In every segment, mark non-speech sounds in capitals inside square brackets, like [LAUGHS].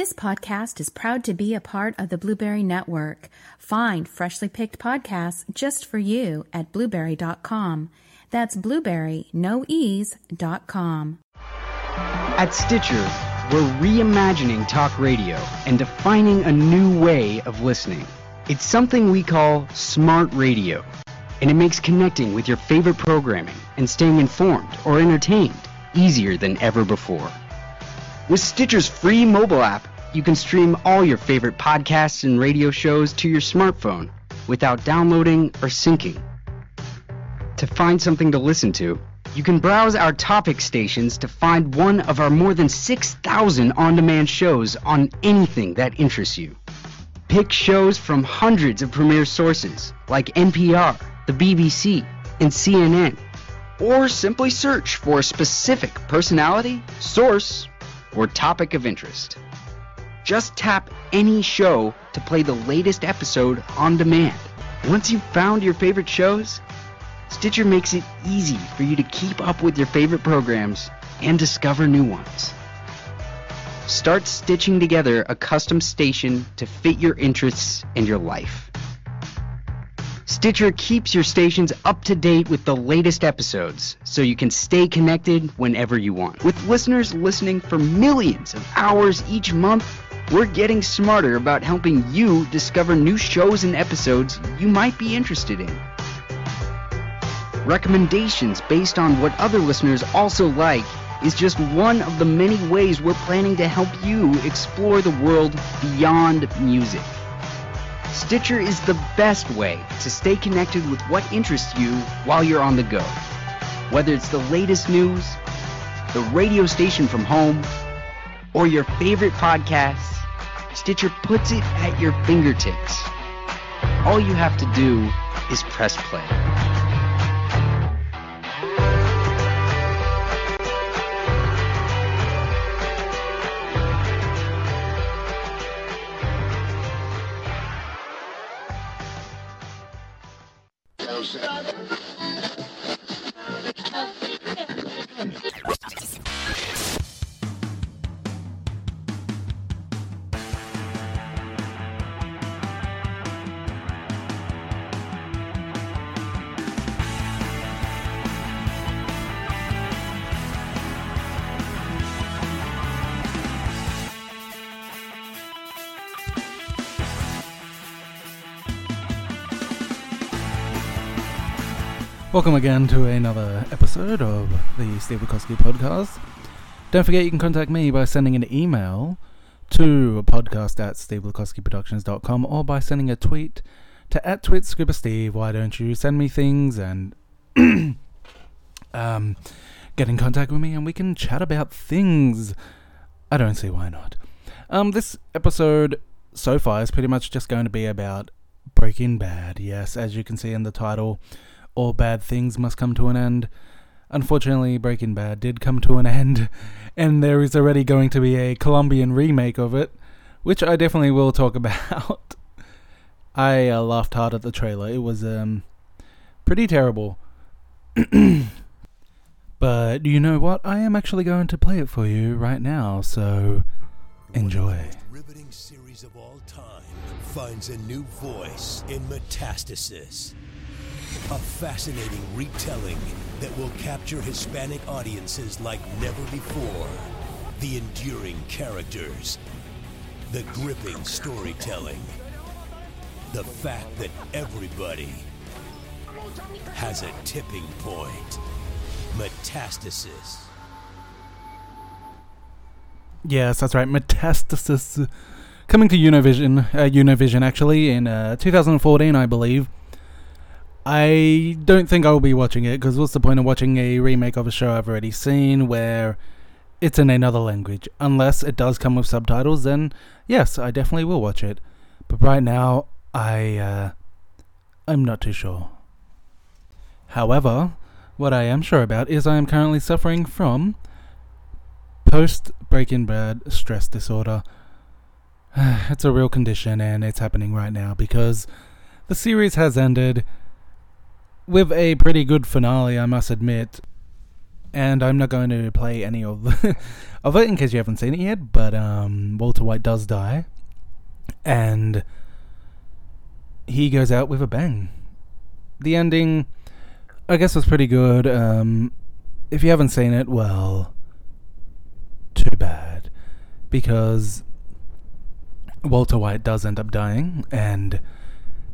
This podcast is proud to be a part of the Blueberry Network. Find freshly picked podcasts just for you at blueberry.com. That's blueberry, no dot com. At Stitcher, we're reimagining talk radio and defining a new way of listening. It's something we call smart radio, and it makes connecting with your favorite programming and staying informed or entertained easier than ever before. With Stitcher's free mobile app, you can stream all your favorite podcasts and radio shows to your smartphone without downloading or syncing. To find something to listen to, you can browse our topic stations to find one of our more than 6,000 on-demand shows on anything that interests you. Pick shows from hundreds of premier sources like NPR, the BBC, and CNN. Or simply search for a specific personality, source, or topic of interest. Just tap any show to play the latest episode on demand. Once you've found your favorite shows, Stitcher makes it easy for you to keep up with your favorite programs and discover new ones. Start stitching together a custom station to fit your interests and your life. Stitcher keeps your stations up to date with the latest episodes so you can stay connected whenever you want. With listeners listening for millions of hours each month, we're getting smarter about helping you discover new shows and episodes you might be interested in. Recommendations based on what other listeners also like is just one of the many ways we're planning to help you explore the world beyond music. Stitcher is the best way to stay connected with what interests you while you're on the go. Whether it's the latest news, the radio station from home, or your favorite podcasts, Stitcher puts it at your fingertips. All you have to do is press play. Welcome again to another episode of the Steve Bukowski podcast. Don't forget you can contact me by sending an email to podcast at stevebukowskiproductions.com or by sending a tweet to at twitscrippersteve. Why don't you send me things and [COUGHS] um, get in contact with me and we can chat about things. I don't see why not. Um, this episode so far is pretty much just going to be about Breaking Bad. Yes, as you can see in the title all bad things must come to an end. Unfortunately, Breaking Bad did come to an [LAUGHS] end, and there is already going to be a Colombian remake of it, which I definitely will talk [LAUGHS] about. I uh, laughed hard at the trailer. It was um pretty terrible. [CLEARS THROAT] but you know what? I am actually going to play it for you right now, so enjoy. riveting series of all time finds a new voice in Metastasis. A fascinating retelling that will capture Hispanic audiences like never before. The enduring characters, the gripping storytelling, the fact that everybody has a tipping point. Metastasis. Yes, that's right. Metastasis. Coming to Univision, uh, Univision actually, in uh, 2014, I believe. I don't think I'll be watching it because what's the point of watching a remake of a show I've already seen where it's in another language? Unless it does come with subtitles, then yes, I definitely will watch it. But right now, I uh, I'm not too sure. However, what I am sure about is I am currently suffering from post Breaking Bad stress disorder. [SIGHS] it's a real condition and it's happening right now because the series has ended with a pretty good finale, I must admit. and I'm not going to play any of [LAUGHS] of it in case you haven't seen it yet. But um, Walter White does die, and he goes out with a bang. The ending, I guess, was pretty good. Um, if you haven't seen it, well, too bad, because Walter White does end up dying, and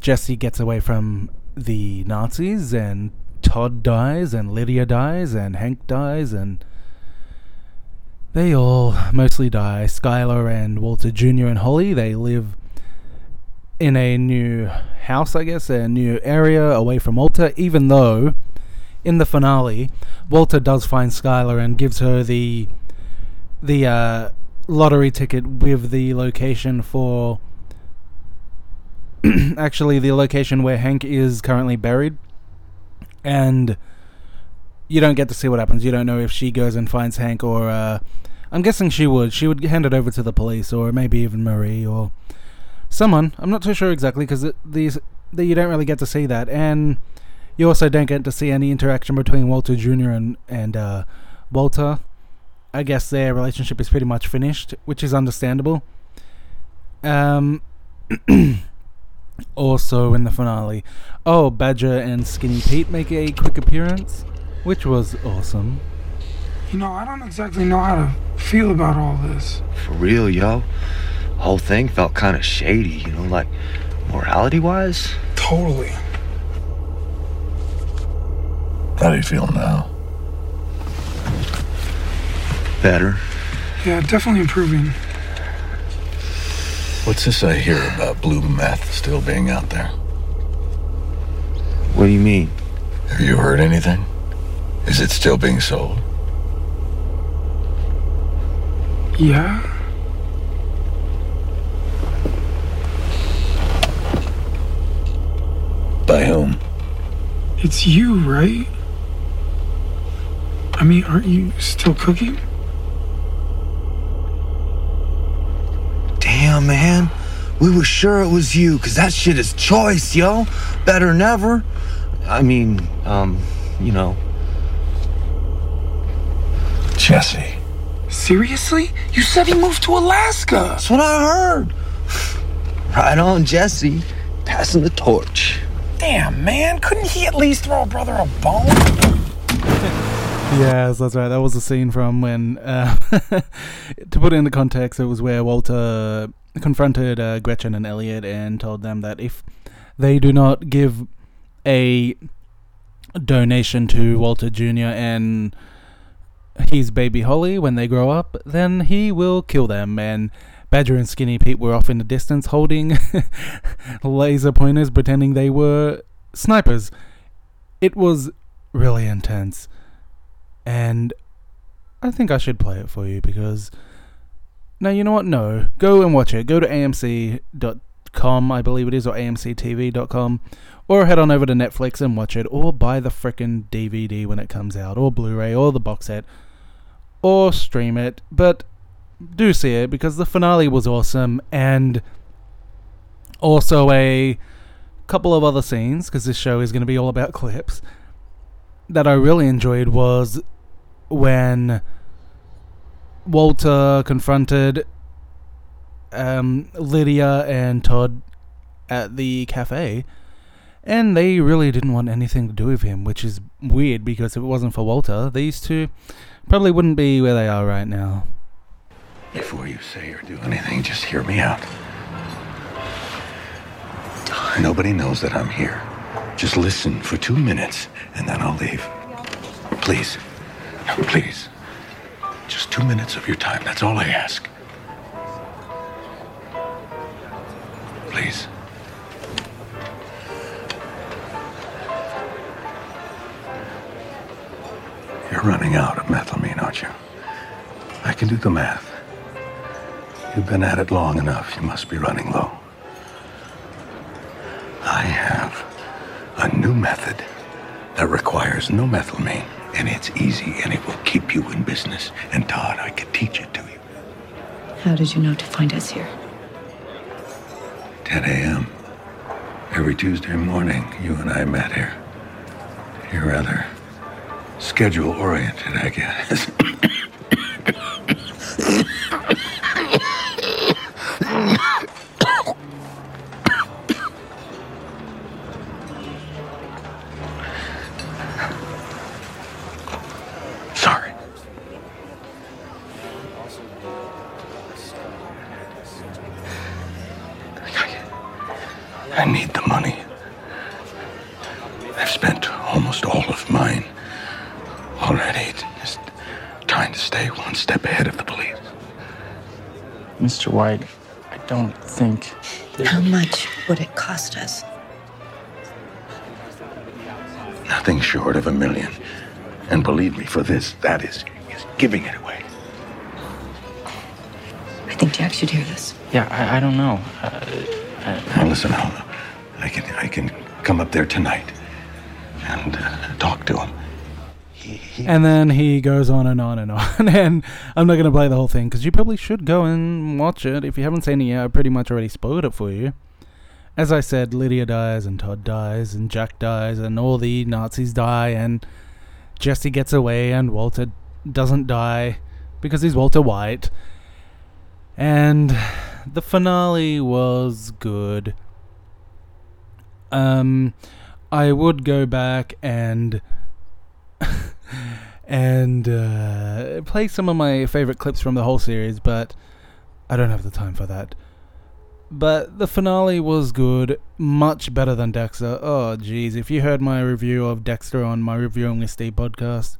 Jesse gets away from the Nazis, and Todd dies, and Lydia dies, and Hank dies, and they all mostly die. Skyler and Walter Jr. and Holly, they live in a new house, I guess, a new area away from Walter, even though in the finale, Walter does find Skyler and gives her the the uh, lottery ticket with the location for [CLEARS THROAT] actually the location where Hank is currently buried. And you don't get to see what happens. You don't know if she goes and finds Hank or uh, I'm guessing she would. She would hand it over to the police or maybe even Marie or someone. I'm not too sure exactly because these the, you don't really get to see that, and you also don't get to see any interaction between Walter Jr. and and uh, Walter. I guess their relationship is pretty much finished, which is understandable. Um. [CLEARS THROAT] also in the finale, oh, Badger and Skinny Pete make a quick appearance, which was awesome. You know, I don't exactly know how to feel about all this. For real, yo whole thing felt kind of shady, you know, like morality wise. Totally. How do you feel now? Better. Yeah, definitely improving. What's this I hear about blue meth still being out there? What do you mean? Have you heard anything? Is it still being sold? Yeah. By whom? It's you, right? I mean, aren't you still cooking? Damn, man. We were sure it was you, because that shit is choice, yo. Better than ever. I mean, um, you know. Jesse. Seriously? You said he moved to Alaska. That's what I heard. Right on, Jesse. Passing the torch. Damn, man, couldn't he at least throw a brother a bone? [LAUGHS] yes, that's right. That was a scene from when, uh, [LAUGHS] to put it into context, it was where Walter confronted uh, Gretchen and Elliot and told them that if they do not give a donation to Walter Jr. and his baby Holly when they grow up, then he will kill them. And Badger and Skinny Pete were off in the distance holding [LAUGHS] laser pointers, pretending they were snipers. It was really intense. And I think I should play it for you because. No, you know what? No. Go and watch it. Go to amc.com, I believe it is, or amctv.com, or head on over to Netflix and watch it, or buy the frickin' DVD when it comes out, or Blu ray, or the box set, or stream it. But do see it because the finale was awesome and also a couple of other scenes because this show is going to be all about clips that I really enjoyed was when Walter confronted um, Lydia and Todd at the cafe, and they really didn't want anything to do with him, which is weird because if it wasn't for Walter, these two probably wouldn't be where they are right now. Before you say or do anything, just hear me out. Nobody knows that I'm here. Just listen for two minutes, and then I'll leave. Please. Please. Just two minutes of your time. That's all I ask. Please. You're running out of methylamine, aren't you? I can do the math. You've been at it long enough. You must be running low. I have a new method that requires no methylamine, and it's easy, and it will keep you in business. And Todd, I could teach it to you. How did you know to find us here? 10 a.m. Every Tuesday morning, you and I met here. You're rather schedule oriented, I guess. [LAUGHS] much would it cost us? Nothing short of a million. And believe me, for this, that is, is giving it away. I think Jack should hear this. Yeah, I, I don't know. Uh, Now listen, I'll, I can I can come up there tonight and uh, talk to him. And then he goes on and on and on. [LAUGHS] And I'm not going to play the whole thing because you probably should go and watch it. If you haven't seen it yet, I pretty much already spoiled it for you. As I said, Lydia dies, and Todd dies, and Jack dies, and all the Nazis die, and Jesse gets away, and Walter doesn't die because he's Walter White. And the finale was good. Um, I would go back and [LAUGHS] and uh, play some of my favorite clips from the whole series, but I don't have the time for that. But the finale was good, much better than Dexter. Oh, jeez, if you heard my review of Dexter on my Reviewing Steve podcast,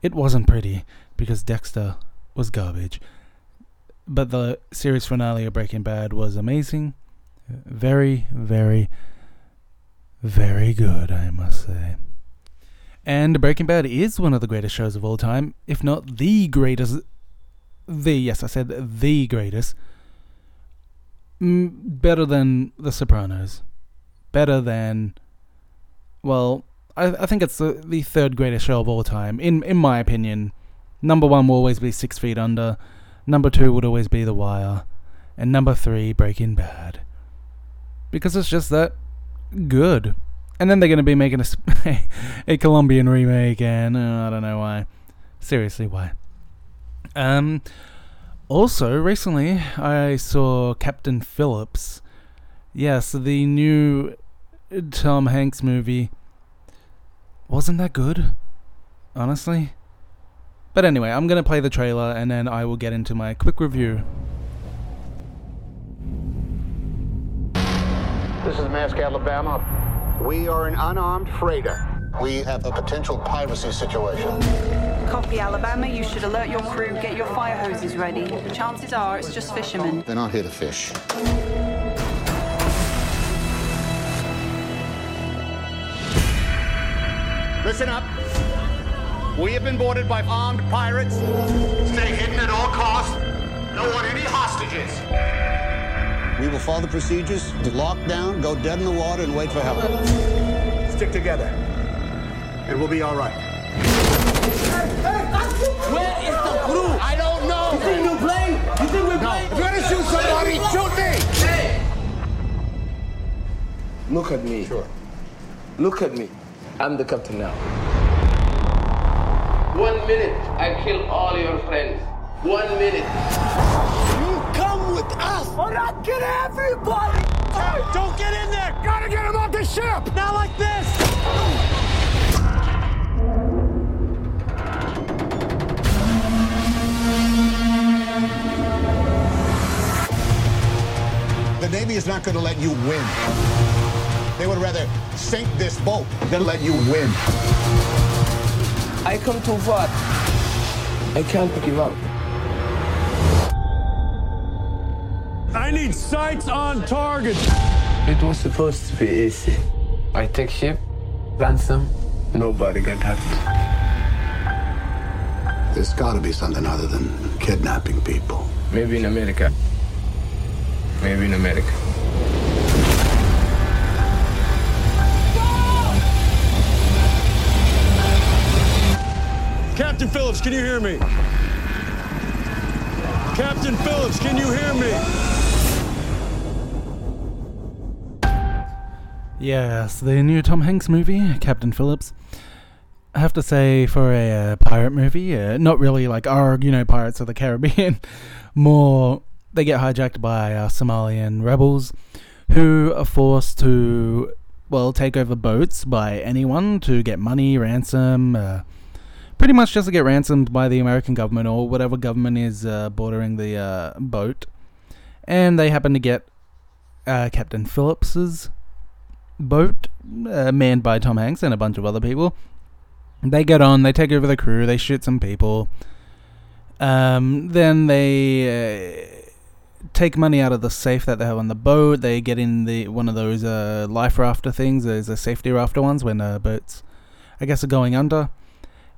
it wasn't pretty because Dexter was garbage. But the series finale of Breaking Bad was amazing. Very, very, very good, I must say. And Breaking Bad is one of the greatest shows of all time, if not the greatest. The, yes, I said the greatest. Better than The Sopranos. Better than. Well, I, I think it's the, the third greatest show of all time, in, in my opinion. Number one will always be Six Feet Under. Number two would always be The Wire. And number three, Breaking Bad. Because it's just that good. And then they're going to be making a, [LAUGHS] a Colombian remake, and uh, I don't know why. Seriously, why? Um, also, recently I saw Captain Phillips. Yes, the new Tom Hanks movie. Wasn't that good? Honestly? But anyway, I'm to play the trailer and then I will get into my quick review. This is Maersk, Alabama. We are an unarmed freighter. We have a potential piracy situation. Copy, Alabama. You should alert your crew. Get your fire hoses ready. Chances are it's just fishermen. They're not here to fish. Listen up. We have been boarded by armed pirates. Stay hidden at all costs. Don't want any hostages. We will follow the procedures, lock down, go dead in the water, and wait for help. Stick together, and we'll be all right. Where is the crew? I don't know. You think we're playing? You think we're No, playing? if you're gonna shoot somebody, shoot me. Hey! Look at me. Sure. Look at me. I'm the captain now. One minute, I kill all your friends. One minute. You come with us. Or not get everybody! Hey, don't get in there. Gotta get him off the ship. Not like this. The Navy is not going to let you win. They would rather sink this boat than let you win. I come too far. I can't give up. I need sights on target. It was supposed to be easy. I take ship, ransom, nobody get hurt. There's got to be something other than kidnapping people. Maybe in America. Maybe in America. Captain Phillips, can you hear me? Captain Phillips, can you hear me? Yes, the new Tom Hanks movie, Captain Phillips. I have to say, for a uh, pirate movie, uh, not really like our, you know, Pirates of the Caribbean, [LAUGHS] more they get hijacked by uh, Somalian rebels who are forced to, well, take over boats by anyone to get money, ransom, uh, pretty much just to get ransomed by the American government or whatever government is uh, bordering the uh, boat. And they happen to get uh, Captain Phillips's boat, uh, manned by Tom Hanks and a bunch of other people. They get on, they take over the crew, they shoot some people. Um, then they take money out of the safe that they have on the boat. They get in the one of those uh, life rafter things. There's a safety rafter ones when uh, boats, I guess, are going under.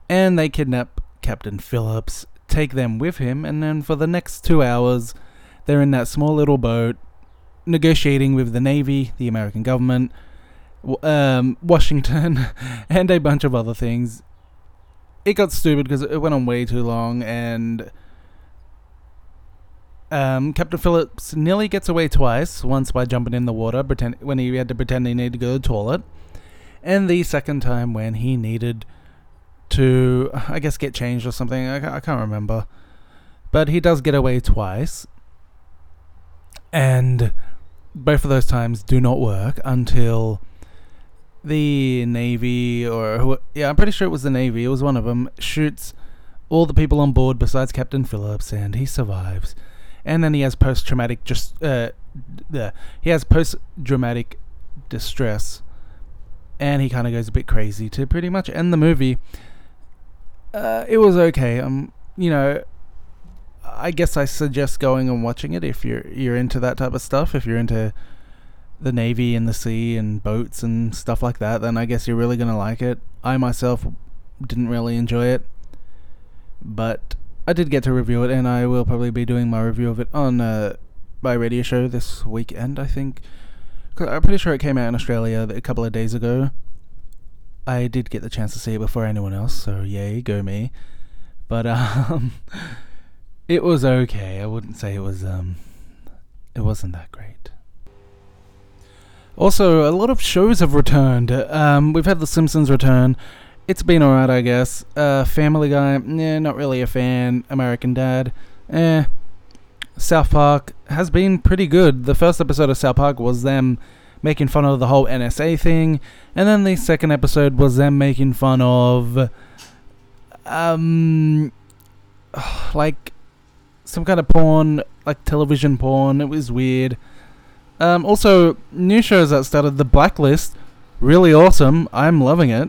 And they kidnap Captain Phillips, take them with him, and then for the next two hours, they're in that small little boat, negotiating with the Navy, the American government, um, [LAUGHS] Washington, [LAUGHS] and a bunch of other things. It got stupid because it went on way too long, and um, Captain Phillips nearly gets away twice. Once by jumping in the water, pretend when he had to pretend he needed to go to the toilet, and the second time when he needed to, I guess, get changed or something. I, I can't remember, but he does get away twice, and both of those times do not work until the Navy or yeah, I'm pretty sure it was the Navy. It was one of them shoots all the people on board besides Captain Phillips, and he survives. And then he has post traumatic just uh, d- he has post traumatic distress, and he kind of goes a bit crazy to pretty much end the movie. Uh, it was okay. Um, you know, I guess I suggest going and watching it if you're you're into that type of stuff. If you're into the navy and the sea and boats and stuff like that, then I guess you're really gonna like it. I myself didn't really enjoy it, but I did get to review it, and I will probably be doing my review of it on uh, my radio show this weekend. I think. Cause I'm pretty sure it came out in Australia a couple of days ago. I did get the chance to see it before anyone else, so yay, go me. But [LAUGHS] um, it was okay. I wouldn't say it was um, it wasn't that great. Also, a lot of shows have returned. Um, we've had The Simpsons return. It's been alright, I guess. Uh, Family Guy, yeah, not really a fan. American Dad, eh. South Park has been pretty good. The first episode of South Park was them making fun of the whole NSA thing, and then the second episode was them making fun of, um, [SIGHS] like some kind of porn, like television porn. It was weird. Um, also, new shows that started The Blacklist, really awesome. I'm loving it.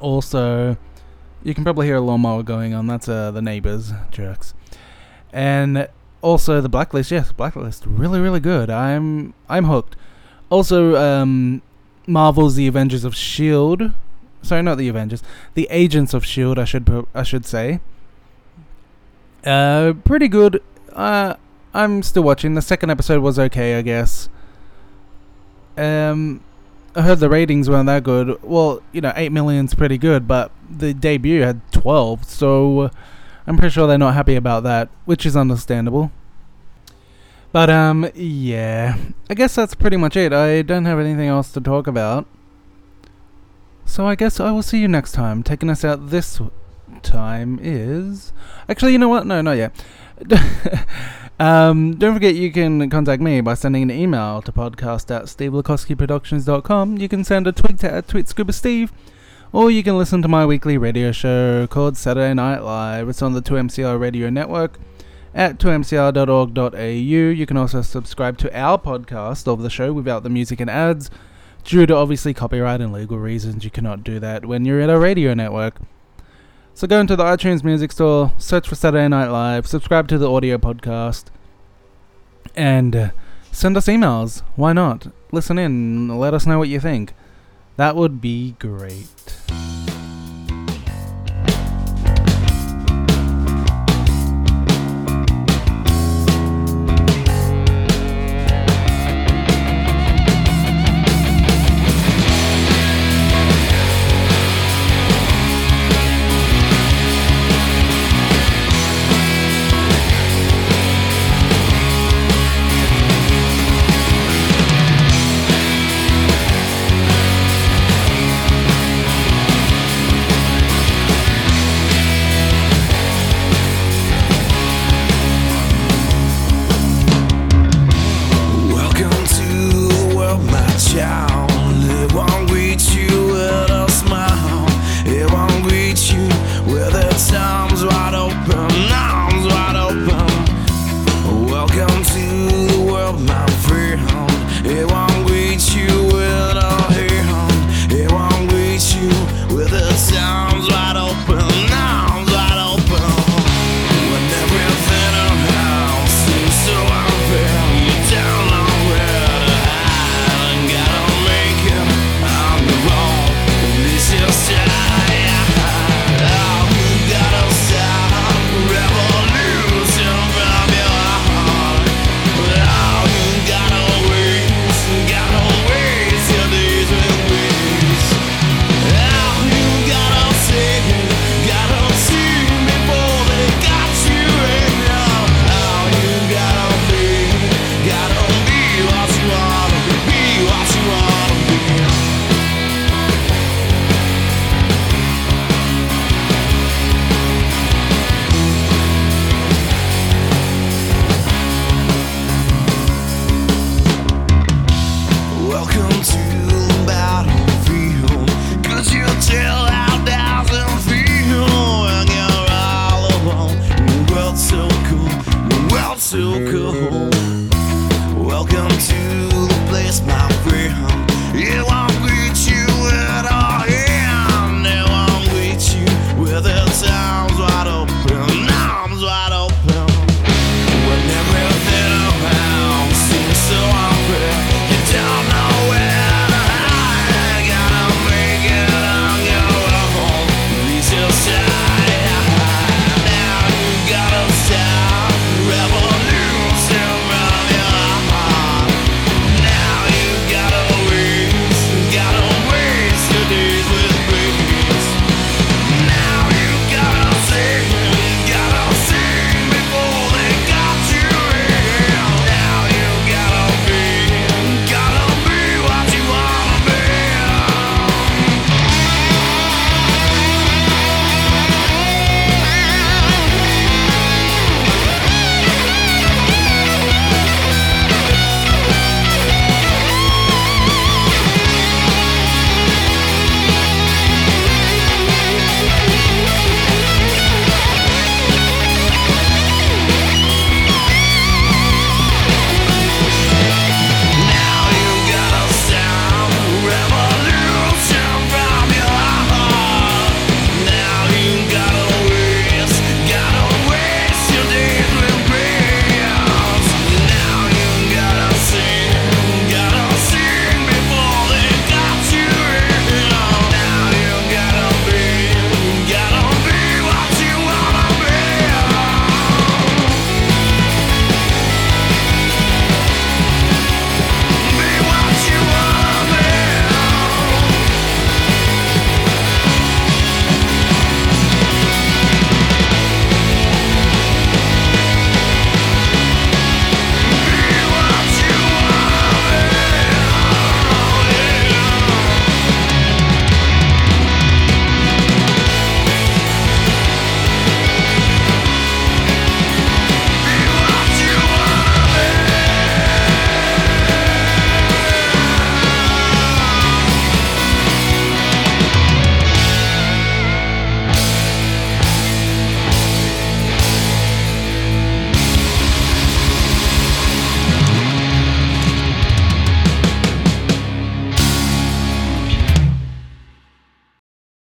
Also, you can probably hear a lawnmower going on. That's uh, the neighbors, jerks. And also the Blacklist, yes, Blacklist, really, really good. I'm I'm hooked. Also, um, Marvel's The Avengers of Shield. Sorry, not the Avengers. The Agents of Shield. I should I should say. Uh, pretty good. Uh, I'm still watching. The second episode was okay, I guess. Um, I heard the ratings weren't that good. Well, you know, eight million's pretty good, but the debut had twelve, so I'm pretty sure they're not happy about that, which is understandable. But um, yeah, I guess that's pretty much it. I don't have anything else to talk about. So I guess I will see you next time. Taking us out this time is actually, you know what? No, not yet. [LAUGHS] um, don't forget you can contact me by sending an email to podcast at stevelakowskiproductions.com. You can send a tweet to at tweetscubasteve, or you can listen to my weekly radio show called Saturday Night Live. It's on the 2MCR radio network at 2mcr.org.au. You can also subscribe to our podcast of the show without the music and ads. Due to obviously copyright and legal reasons, you cannot do that when you're at a radio network. So go into the iTunes Music Store, search for Saturday Night Live, subscribe to the audio podcast, and uh, send us emails. Why not? Listen in, let us know what you think. That would be great.